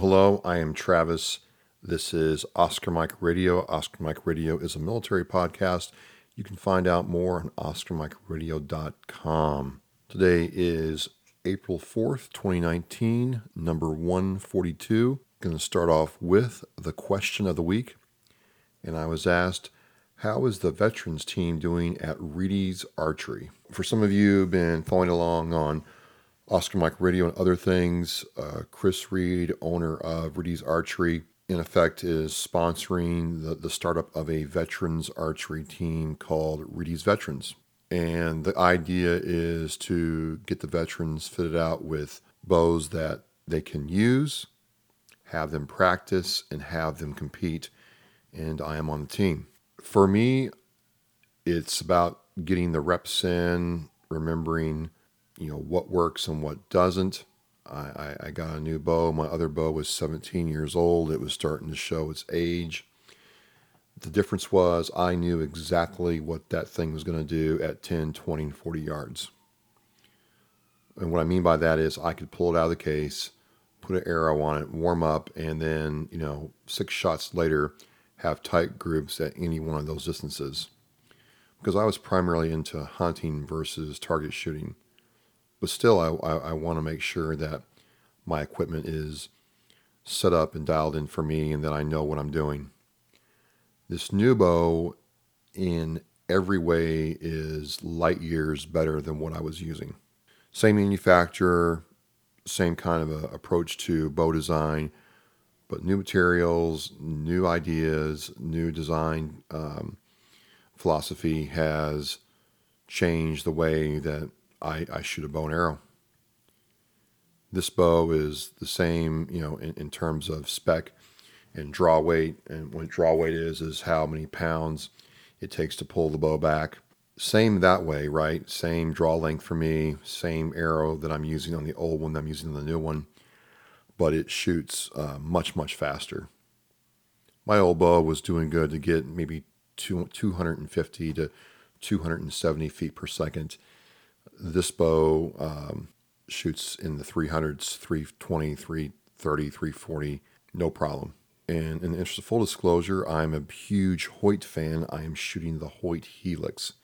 Hello, I am Travis. This is Oscar Mike Radio. Oscar Mike Radio is a military podcast. You can find out more on oscarmikeradio.com. Today is April 4th, 2019, number 142. Going to start off with the question of the week. And I was asked, how is the veterans team doing at Reedy's Archery? For some of you who've been following along on Oscar Mike Radio and other things. Uh, Chris Reed, owner of Reedy's Archery, in effect is sponsoring the, the startup of a veterans archery team called Reedy's Veterans. And the idea is to get the veterans fitted out with bows that they can use, have them practice, and have them compete. And I am on the team. For me, it's about getting the reps in, remembering you know what works and what doesn't. I, I, I, got a new bow. My other bow was 17 years old. It was starting to show its age. The difference was I knew exactly what that thing was going to do at 10, 20, and 40 yards. And what I mean by that is I could pull it out of the case, put an arrow on it, warm up, and then, you know, six shots later, have tight groups at any one of those distances. Because I was primarily into hunting versus target shooting but still, I, I, I want to make sure that my equipment is set up and dialed in for me and that I know what I'm doing. This new bow, in every way, is light years better than what I was using. Same manufacturer, same kind of approach to bow design, but new materials, new ideas, new design um, philosophy has changed the way that I, I shoot a bow and arrow. This bow is the same, you know, in, in terms of spec and draw weight. And what draw weight is, is how many pounds it takes to pull the bow back. Same that way, right? Same draw length for me, same arrow that I'm using on the old one that I'm using on the new one, but it shoots uh, much, much faster. My old bow was doing good to get maybe two, 250 to 270 feet per second this bow um, shoots in the 300s, 320, 330, 340, no problem. And in the interest of full disclosure, I'm a huge Hoyt fan. I am shooting the Hoyt Helix.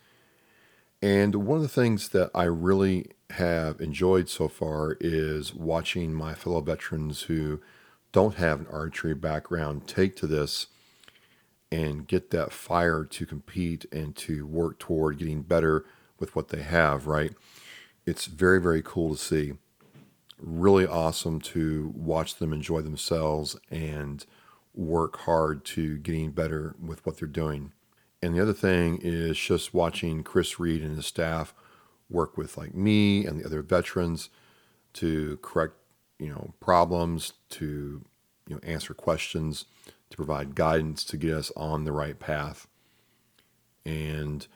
And one of the things that I really have enjoyed so far is watching my fellow veterans who don't have an archery background take to this and get that fire to compete and to work toward getting better with what they have, right? It's very, very cool to see. Really awesome to watch them enjoy themselves and work hard to getting better with what they're doing. And the other thing is just watching Chris Reed and his staff work with like me and the other veterans to correct, you know, problems, to you know, answer questions, to provide guidance to get us on the right path. And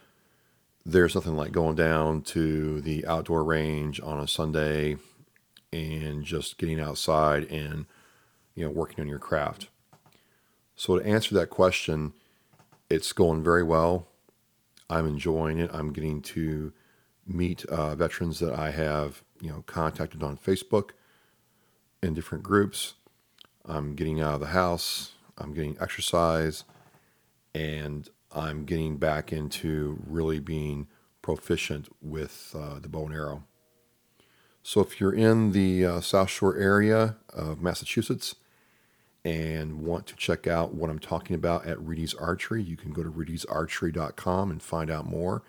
there's nothing like going down to the outdoor range on a Sunday and just getting outside and you know working on your craft. So to answer that question, it's going very well. I'm enjoying it. I'm getting to meet uh, veterans that I have you know contacted on Facebook in different groups. I'm getting out of the house. I'm getting exercise, and I'm getting back into really being proficient with uh, the bow and arrow. So if you're in the uh, South Shore area of Massachusetts and want to check out what I'm talking about at Reedy's Archery, you can go to reedysarchery.com and find out more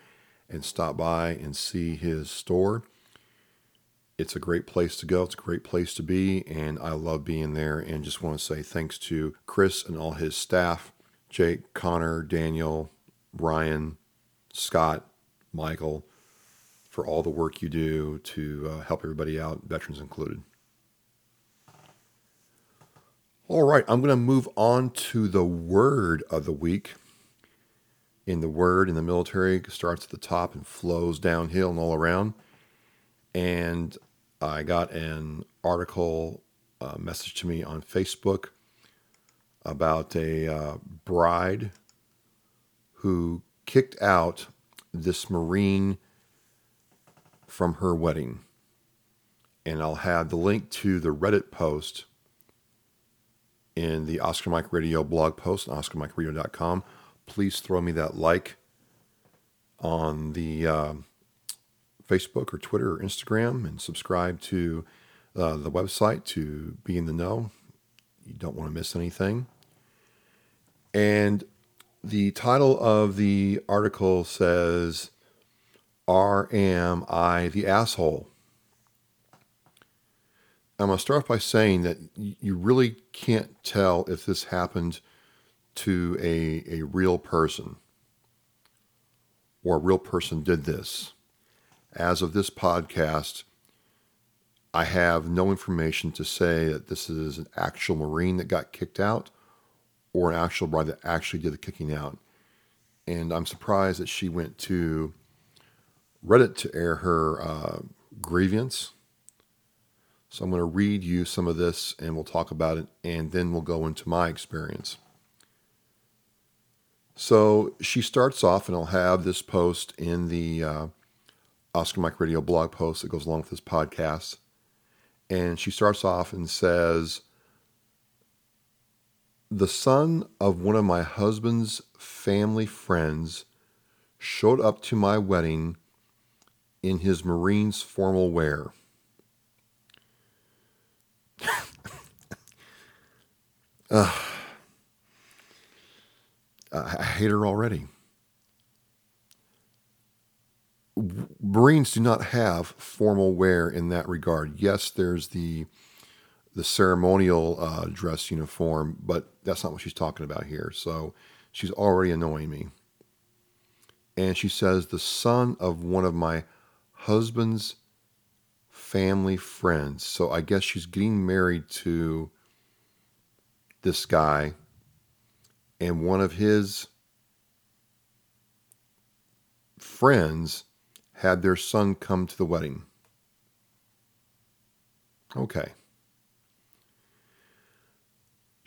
and stop by and see his store. It's a great place to go. It's a great place to be, and I love being there. And just want to say thanks to Chris and all his staff Jake, Connor, Daniel, Ryan, Scott, Michael, for all the work you do to uh, help everybody out, veterans included. All right, I'm going to move on to the word of the week. In the word in the military, starts at the top and flows downhill and all around. And I got an article uh, message to me on Facebook about a uh, bride who kicked out this Marine from her wedding. And I'll have the link to the Reddit post in the Oscar Mike Radio blog post on OscarMikeRadio.com. Please throw me that like on the uh, Facebook or Twitter or Instagram and subscribe to uh, the website to be in the know. You don't want to miss anything. And the title of the article says, Are Am I the Asshole? I'm going to start off by saying that you really can't tell if this happened to a, a real person or a real person did this. As of this podcast, I have no information to say that this is an actual Marine that got kicked out or an actual bride that actually did the kicking out. And I'm surprised that she went to Reddit to air her uh, grievance. So I'm going to read you some of this and we'll talk about it, and then we'll go into my experience. So she starts off, and I'll have this post in the uh, Oscar Mike Radio blog post that goes along with this podcast. And she starts off and says, The son of one of my husband's family friends showed up to my wedding in his Marine's formal wear. uh, I hate her already. Marines do not have formal wear in that regard. Yes, there's the the ceremonial uh, dress uniform, but that's not what she's talking about here. So she's already annoying me. And she says the son of one of my husband's family friends. So I guess she's getting married to this guy, and one of his friends had their son come to the wedding. Okay.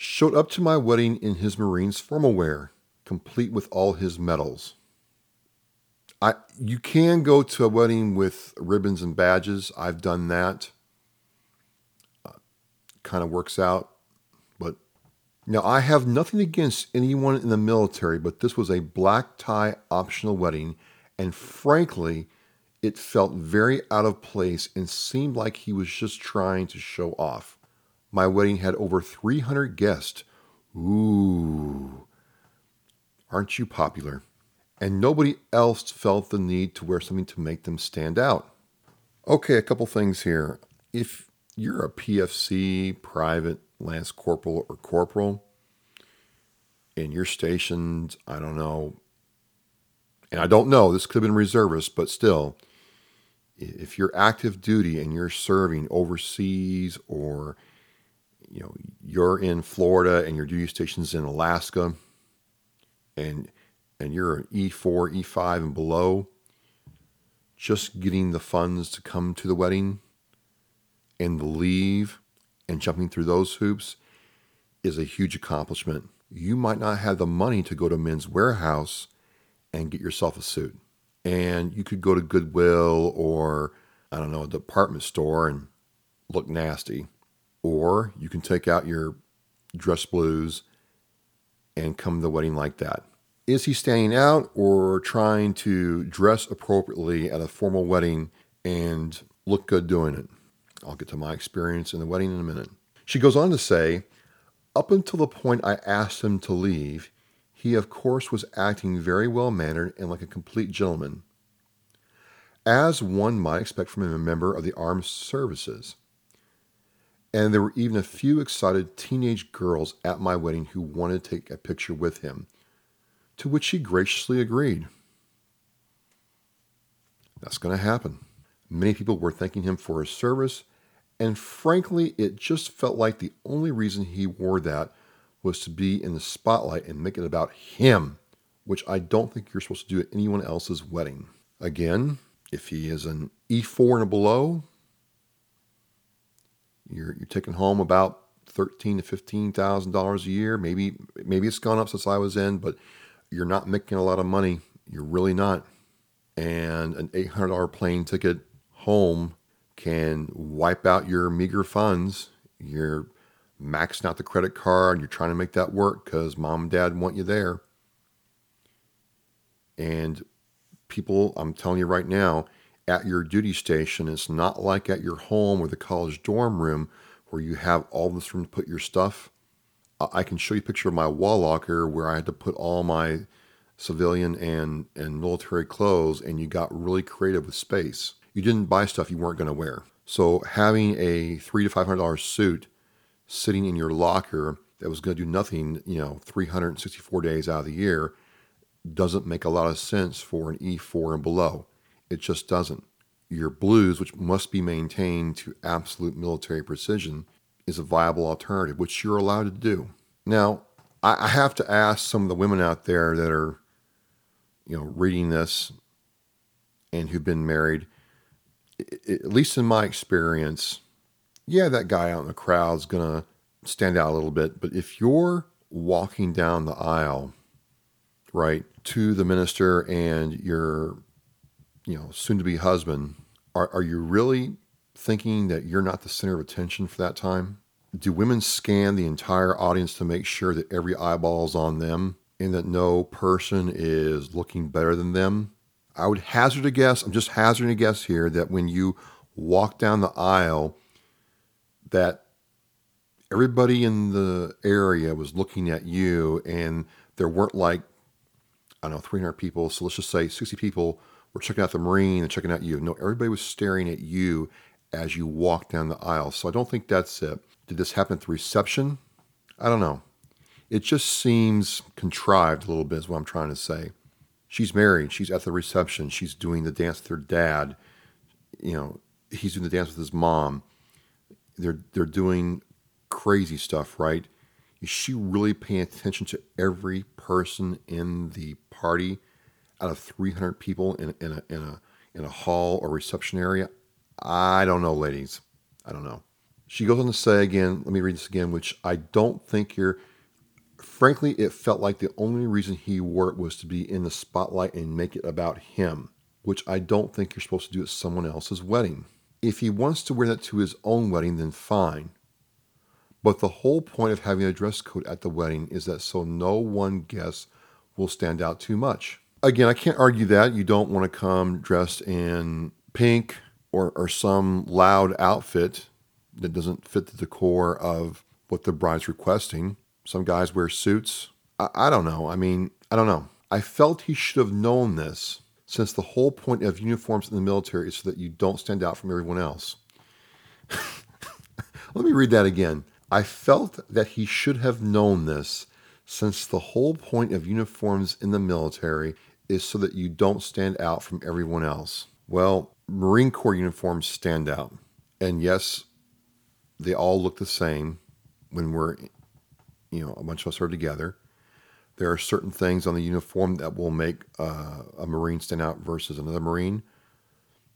Showed up to my wedding in his Marine's formal wear, complete with all his medals. I you can go to a wedding with ribbons and badges. I've done that. Uh, kind of works out, but now I have nothing against anyone in the military, but this was a black tie optional wedding, and frankly, it felt very out of place and seemed like he was just trying to show off. My wedding had over 300 guests. Ooh. Aren't you popular? And nobody else felt the need to wear something to make them stand out. Okay, a couple things here. If you're a PFC, private, lance corporal, or corporal, and you're stationed, I don't know, and I don't know, this could have been reservist, but still, if you're active duty and you're serving overseas or you know you're in Florida and your duty station's in Alaska and and you're an E4, E5 and below, just getting the funds to come to the wedding and the leave and jumping through those hoops is a huge accomplishment. You might not have the money to go to Men's Wearhouse and get yourself a suit and you could go to Goodwill or I don't know a department store and look nasty, or you can take out your dress blues and come to the wedding like that. Is he standing out or trying to dress appropriately at a formal wedding and look good doing it? I'll get to my experience in the wedding in a minute. She goes on to say, up until the point I asked him to leave, he, of course, was acting very well mannered and like a complete gentleman, as one might expect from a member of the armed services. And there were even a few excited teenage girls at my wedding who wanted to take a picture with him, to which he graciously agreed. That's going to happen. Many people were thanking him for his service, and frankly, it just felt like the only reason he wore that was to be in the spotlight and make it about him, which I don't think you're supposed to do at anyone else's wedding. Again, if he is an E4 and a below, you're you're taking home about thirteen to fifteen thousand dollars a year. Maybe maybe it's gone up since I was in, but you're not making a lot of money. You're really not. And an eight hundred dollar plane ticket home can wipe out your meager funds. You're maxing out the credit card. You're trying to make that work because mom and dad want you there. And people, I'm telling you right now, at your duty station, it's not like at your home or the college dorm room where you have all this room to put your stuff. I can show you a picture of my wall locker where I had to put all my civilian and, and military clothes, and you got really creative with space. You didn't buy stuff you weren't going to wear. So having a three to five hundred dollar suit sitting in your locker that was going to do nothing, you know, 364 days out of the year doesn't make a lot of sense for an E4 and below. It just doesn't. Your blues, which must be maintained to absolute military precision, is a viable alternative, which you're allowed to do. Now, I have to ask some of the women out there that are, you know, reading this and who've been married, at least in my experience, yeah, that guy out in the crowd is going to stand out a little bit. But if you're walking down the aisle, right, to the minister and your, you know, soon to be husband, are, are you really thinking that you're not the center of attention for that time? Do women scan the entire audience to make sure that every eyeball is on them and that no person is looking better than them? I would hazard a guess, I'm just hazarding a guess here, that when you walk down the aisle, that everybody in the area was looking at you and there weren't like, I don't know, 300 people. So let's just say 60 people were checking out the Marine and checking out you. No, everybody was staring at you as you walked down the aisle. So I don't think that's it. Did this happen at the reception? I don't know. It just seems contrived a little bit, is what I'm trying to say. She's married. She's at the reception. She's doing the dance with her dad. You know, he's doing the dance with his mom they're they're doing crazy stuff, right? Is she really paying attention to every person in the party out of 300 people in, in, a, in, a, in a hall or reception area? I don't know, ladies. I don't know. She goes on to say again, let me read this again, which I don't think you're, frankly, it felt like the only reason he wore it was to be in the spotlight and make it about him, which I don't think you're supposed to do at someone else's wedding. If he wants to wear that to his own wedding, then fine. But the whole point of having a dress code at the wedding is that so no one guest will stand out too much. Again, I can't argue that. You don't want to come dressed in pink or, or some loud outfit that doesn't fit the decor of what the bride's requesting. Some guys wear suits. I, I don't know. I mean, I don't know. I felt he should have known this since the whole point of uniforms in the military is so that you don't stand out from everyone else. Let me read that again. I felt that he should have known this since the whole point of uniforms in the military is so that you don't stand out from everyone else. Well, Marine Corps uniforms stand out. And yes, they all look the same when we're, you know, a bunch of us are together. There are certain things on the uniform that will make uh, a Marine stand out versus another Marine.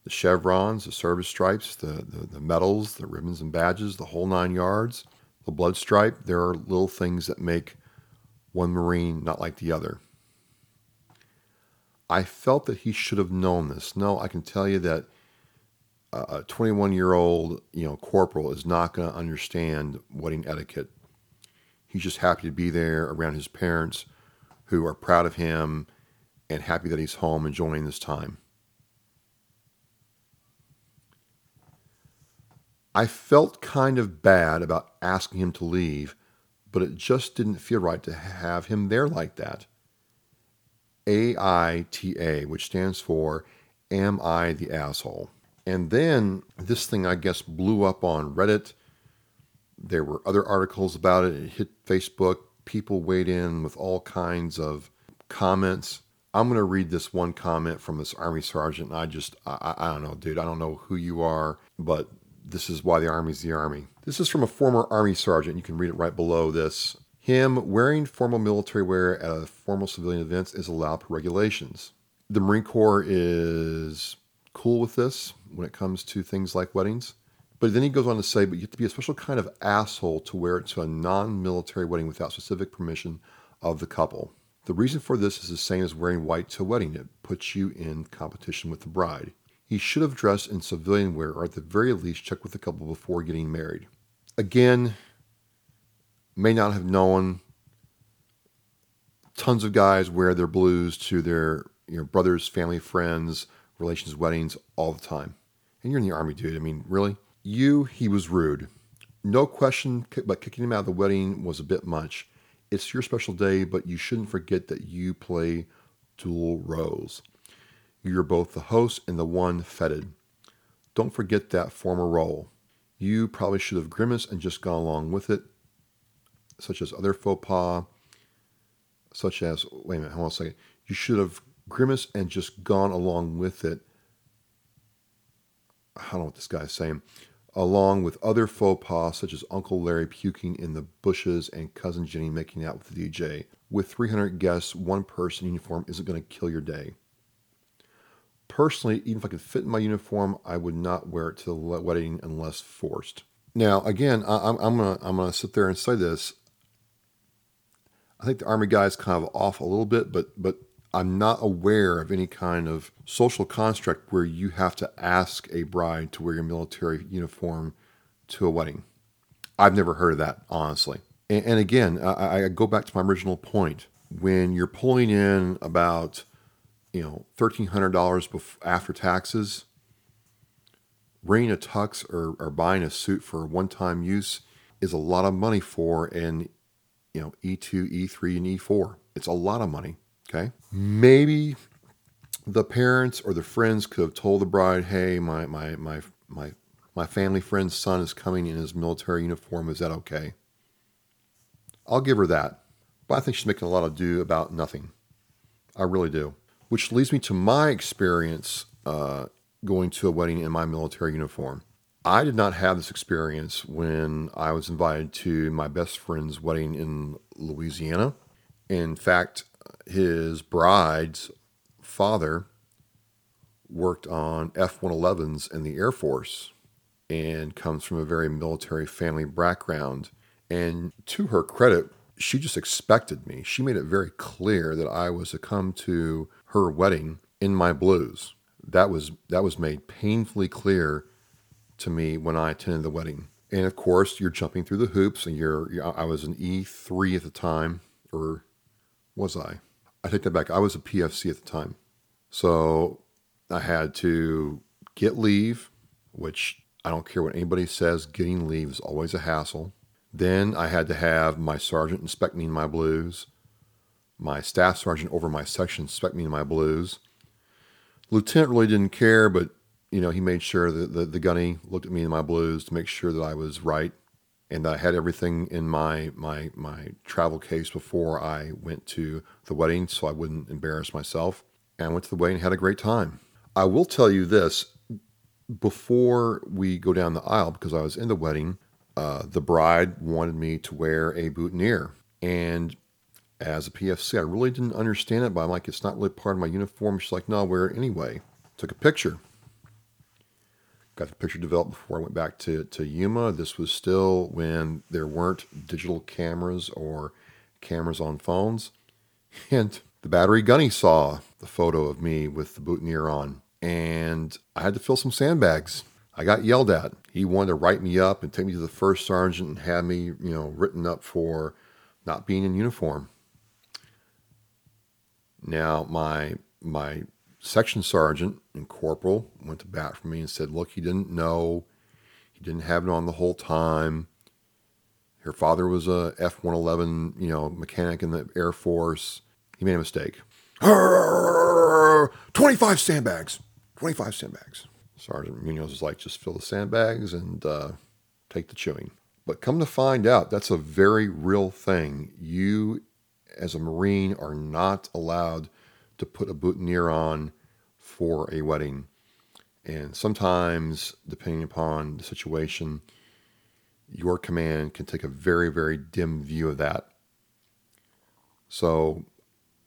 The chevrons, the service stripes, the, the, the medals, the ribbons and badges, the whole nine yards, the blood stripe. There are little things that make one Marine not like the other. I felt that he should have known this. No, I can tell you that a 21 year old, you know, corporal is not going to understand wedding etiquette. He's just happy to be there around his parents who are proud of him and happy that he's home enjoying this time. I felt kind of bad about asking him to leave, but it just didn't feel right to have him there like that. AITA, which stands for Am I the Asshole? And then this thing, I guess, blew up on Reddit there were other articles about it. It hit Facebook. People weighed in with all kinds of comments. I'm going to read this one comment from this Army sergeant. I just, I, I don't know, dude. I don't know who you are, but this is why the Army's the Army. This is from a former Army sergeant. You can read it right below this. Him wearing formal military wear at a formal civilian events is allowed per regulations. The Marine Corps is cool with this when it comes to things like weddings. But then he goes on to say, but you have to be a special kind of asshole to wear it to a non military wedding without specific permission of the couple. The reason for this is the same as wearing white to a wedding. It puts you in competition with the bride. He should have dressed in civilian wear or at the very least checked with the couple before getting married. Again, may not have known tons of guys wear their blues to their you know brothers, family, friends, relations, weddings all the time. And you're in the army, dude. I mean, really? You, he was rude. No question, but kicking him out of the wedding was a bit much. It's your special day, but you shouldn't forget that you play dual roles. You're both the host and the one feted. Don't forget that former role. You probably should have grimaced and just gone along with it, such as other faux pas, such as, wait a minute, hold on a second. You should have grimaced and just gone along with it. I don't know what this guy's saying. Along with other faux pas, such as Uncle Larry puking in the bushes and Cousin Jenny making out with the DJ. With 300 guests, one person in uniform isn't going to kill your day. Personally, even if I could fit in my uniform, I would not wear it to the wedding unless forced. Now, again, I, am gonna I'm gonna sit there and say this. I think the army guy is kind of off a little bit, but but I'm not aware of any kind of social construct where you have to ask a bride to wear your military uniform to a wedding. I've never heard of that, honestly. And, and again, I, I, go back to my original point. When you're pulling in about, you know, thirteen hundred dollars after taxes, renting a tux or, or buying a suit for one-time use is a lot of money for an, you know, E2, E3, and E4. It's a lot of money. Okay. Maybe the parents or the friends could have told the bride, "Hey, my my my my my family friend's son is coming in his military uniform. Is that okay?" I'll give her that, but I think she's making a lot of do about nothing. I really do. Which leads me to my experience uh, going to a wedding in my military uniform. I did not have this experience when I was invited to my best friend's wedding in Louisiana. In fact, his bride's father worked on F 111s in the Air Force and comes from a very military family background. And to her credit, she just expected me. She made it very clear that I was to come to her wedding in my blues. That was that was made painfully clear to me when I attended the wedding. And of course, you're jumping through the hoops, and you're. I was an E3 at the time, or was I? I take that back. I was a PFC at the time. So I had to get leave, which I don't care what anybody says, getting leave is always a hassle. Then I had to have my sergeant inspect me in my blues, my staff sergeant over my section inspect me in my blues. Lieutenant really didn't care, but you know, he made sure that the, the gunny looked at me in my blues to make sure that I was right and I had everything in my my my travel case before I went to the wedding, so I wouldn't embarrass myself. And I went to the wedding, and had a great time. I will tell you this: before we go down the aisle, because I was in the wedding, uh, the bride wanted me to wear a boutonniere, and as a PFC, I really didn't understand it, but I'm like, it's not really part of my uniform. She's like, no, I'll wear it anyway. Took a picture got the picture developed before I went back to, to Yuma. This was still when there weren't digital cameras or cameras on phones. And the battery gunny saw the photo of me with the boutonniere on. And I had to fill some sandbags. I got yelled at. He wanted to write me up and take me to the first sergeant and have me, you know, written up for not being in uniform. Now my my section sergeant and corporal went to bat for me and said, Look, he didn't know. He didn't have it on the whole time. Her father was a F 111, you know, mechanic in the Air Force. He made a mistake. 25 sandbags. 25 sandbags. Sergeant Munoz was like, just fill the sandbags and uh, take the chewing. But come to find out, that's a very real thing. You, as a Marine, are not allowed to put a boutonniere on for a wedding. And sometimes, depending upon the situation, your command can take a very, very dim view of that. So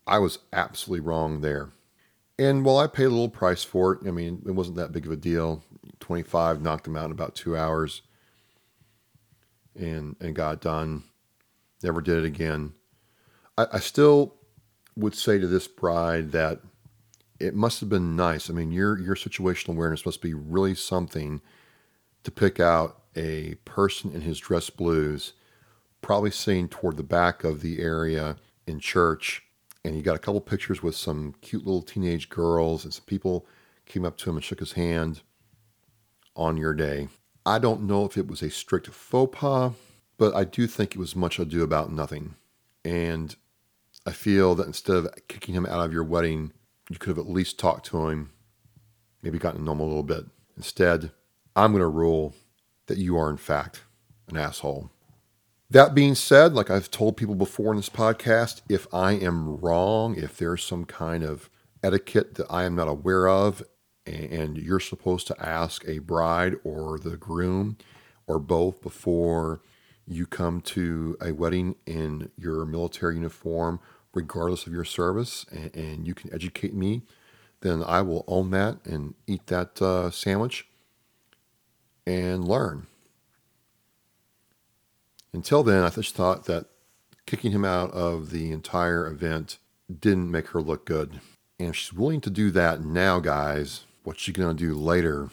I was absolutely wrong there. And while I paid a little price for it, I mean, it wasn't that big of a deal. 25 knocked them out in about two hours and, and got done. Never did it again. I, I still would say to this bride that it must have been nice. I mean, your your situational awareness must be really something to pick out a person in his dress blues, probably sitting toward the back of the area in church. And he got a couple pictures with some cute little teenage girls, and some people came up to him and shook his hand on your day. I don't know if it was a strict faux pas, but I do think it was much ado about nothing. And I feel that instead of kicking him out of your wedding, you could have at least talked to him, maybe gotten to know him a little bit. Instead, I'm going to rule that you are, in fact, an asshole. That being said, like I've told people before in this podcast, if I am wrong, if there's some kind of etiquette that I am not aware of, and you're supposed to ask a bride or the groom or both before you come to a wedding in your military uniform, regardless of your service, and, and you can educate me, then I will own that and eat that uh, sandwich and learn. Until then, I just thought that kicking him out of the entire event didn't make her look good. And if she's willing to do that now, guys, what's she going to do later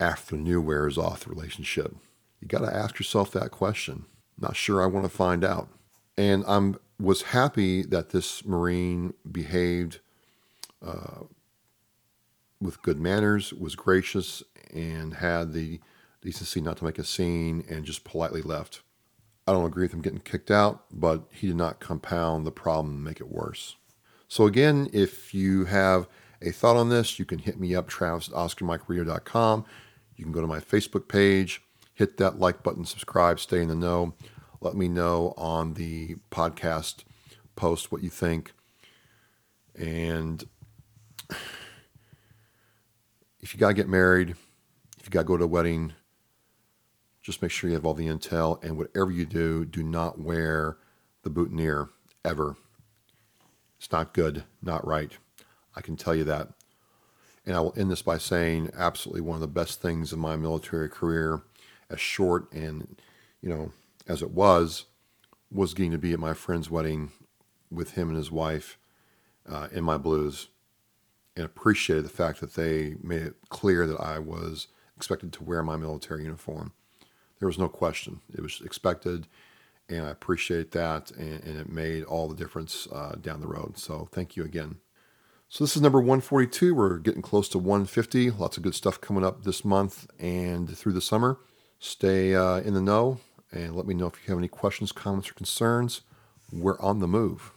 after the new wears off the relationship? You got to ask yourself that question. Not sure I want to find out. And I'm was happy that this Marine behaved uh, with good manners, was gracious, and had the decency not to make a scene and just politely left. I don't agree with him getting kicked out, but he did not compound the problem and make it worse. So, again, if you have a thought on this, you can hit me up, Travis. You can go to my Facebook page, hit that like button, subscribe, stay in the know. Let me know on the podcast post what you think. And if you got to get married, if you got to go to a wedding, just make sure you have all the intel. And whatever you do, do not wear the boutonniere ever. It's not good, not right. I can tell you that. And I will end this by saying absolutely one of the best things in my military career, as short and, you know, as it was, was getting to be at my friend's wedding with him and his wife uh, in my blues and appreciated the fact that they made it clear that I was expected to wear my military uniform. There was no question. It was expected, and I appreciate that, and, and it made all the difference uh, down the road. So thank you again. So this is number 142. We're getting close to 150. Lots of good stuff coming up this month and through the summer. Stay uh, in the know and let me know if you have any questions, comments, or concerns. We're on the move.